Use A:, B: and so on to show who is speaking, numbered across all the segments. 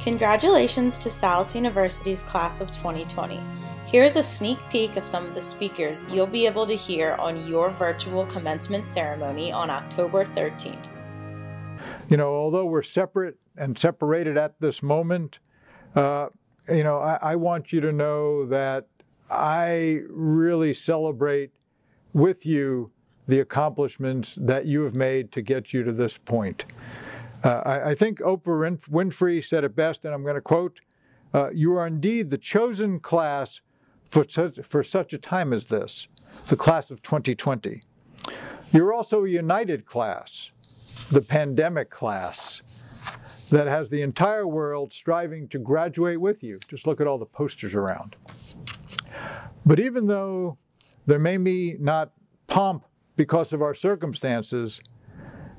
A: Congratulations to Salus University's class of 2020. Here's a sneak peek of some of the speakers you'll be able to hear on your virtual commencement ceremony on October 13th.
B: You know, although we're separate and separated at this moment, uh, you know, I, I want you to know that I really celebrate with you the accomplishments that you have made to get you to this point. Uh, I, I, think Oprah Winfrey said it best, and I'm going to quote uh, You are indeed the chosen class for such, for such a time as this, the class of 2020. You're also a united class, the pandemic class, that has the entire world striving to graduate with you. Just look at all the posters around. But even though there may be not pomp because of our circumstances,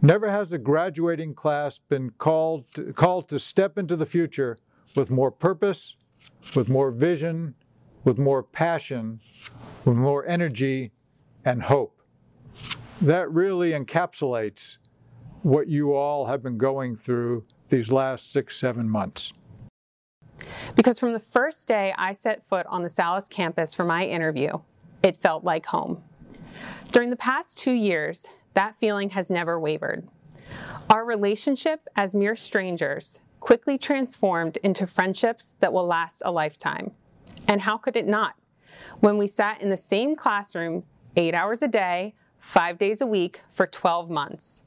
B: never has a graduating class been called to, called to step into the future with more purpose, with more vision, with more passion, with more energy and hope. That really encapsulates what you all have been going through these last six, seven months.
C: Because from the first day I set foot on the Salus campus for my interview, it felt like home. During the past two years, that feeling has never wavered. Our relationship as mere strangers quickly transformed into friendships that will last a lifetime. And how could it not? When we sat in the same classroom eight hours a day, five days a week for 12 months.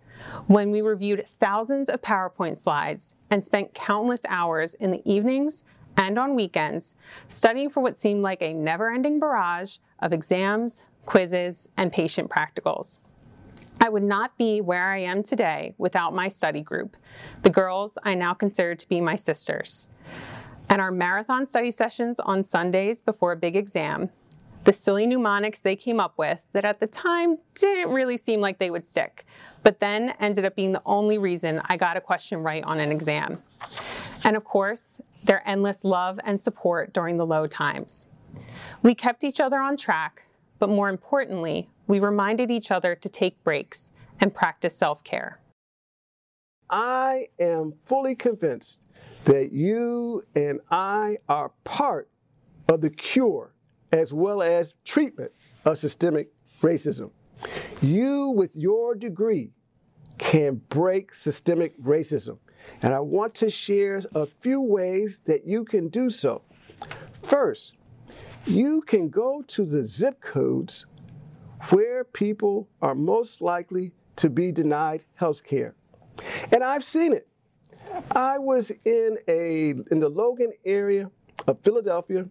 C: When we reviewed thousands of PowerPoint slides and spent countless hours in the evenings and on weekends studying for what seemed like a never ending barrage of exams, quizzes, and patient practicals. I would not be where I am today without my study group, the girls I now consider to be my sisters, and our marathon study sessions on Sundays before a big exam, the silly mnemonics they came up with that at the time didn't really seem like they would stick, but then ended up being the only reason I got a question right on an exam. And of course, their endless love and support during the low times. We kept each other on track, but more importantly, we reminded each other to take breaks and practice self care.
D: I am fully convinced that you and I are part of the cure as well as treatment of systemic racism. You, with your degree, can break systemic racism. And I want to share a few ways that you can do so. First, you can go to the zip codes where people are most likely to be denied health care. And I've seen it. I was in a in the Logan area of Philadelphia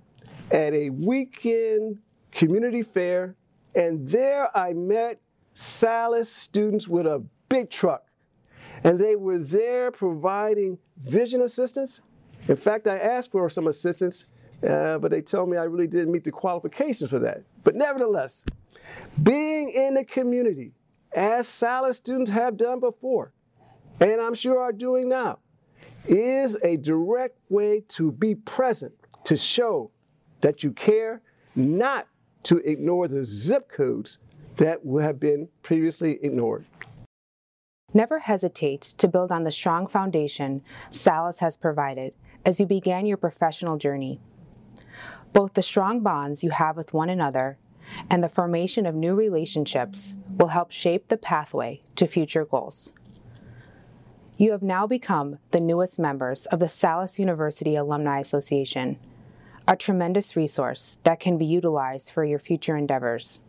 D: at a weekend community fair, and there I met Salus students with a big truck. And they were there providing vision assistance. In fact, I asked for some assistance, uh, but they told me I really didn't meet the qualifications for that. But nevertheless, being in the community, as Salus students have done before, and I'm sure are doing now, is a direct way to be present, to show that you care, not to ignore the zip codes that have been previously ignored.
E: Never hesitate to build on the strong foundation Salus has provided as you began your professional journey. Both the strong bonds you have with one another and the formation of new relationships will help shape the pathway to future goals. You have now become the newest members of the Salus University Alumni Association a tremendous resource that can be utilized for your future endeavors.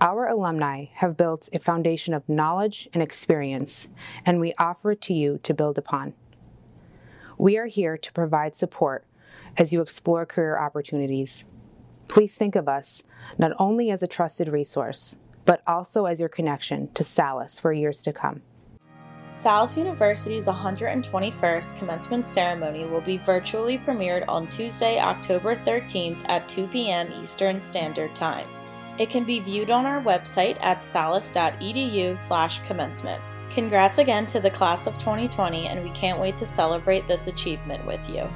E: Our alumni have built a foundation of knowledge and experience, and we offer it to you to build upon. We are here to provide support as you explore career opportunities. Please think of us not only as a trusted resource, but also as your connection to Salus for years to come.
A: Salus University's 121st commencement ceremony will be virtually premiered on Tuesday, October 13th at 2 p.m. Eastern Standard Time. It can be viewed on our website at salus.edu/commencement. Congrats again to the class of 2020 and we can't wait to celebrate this achievement with you.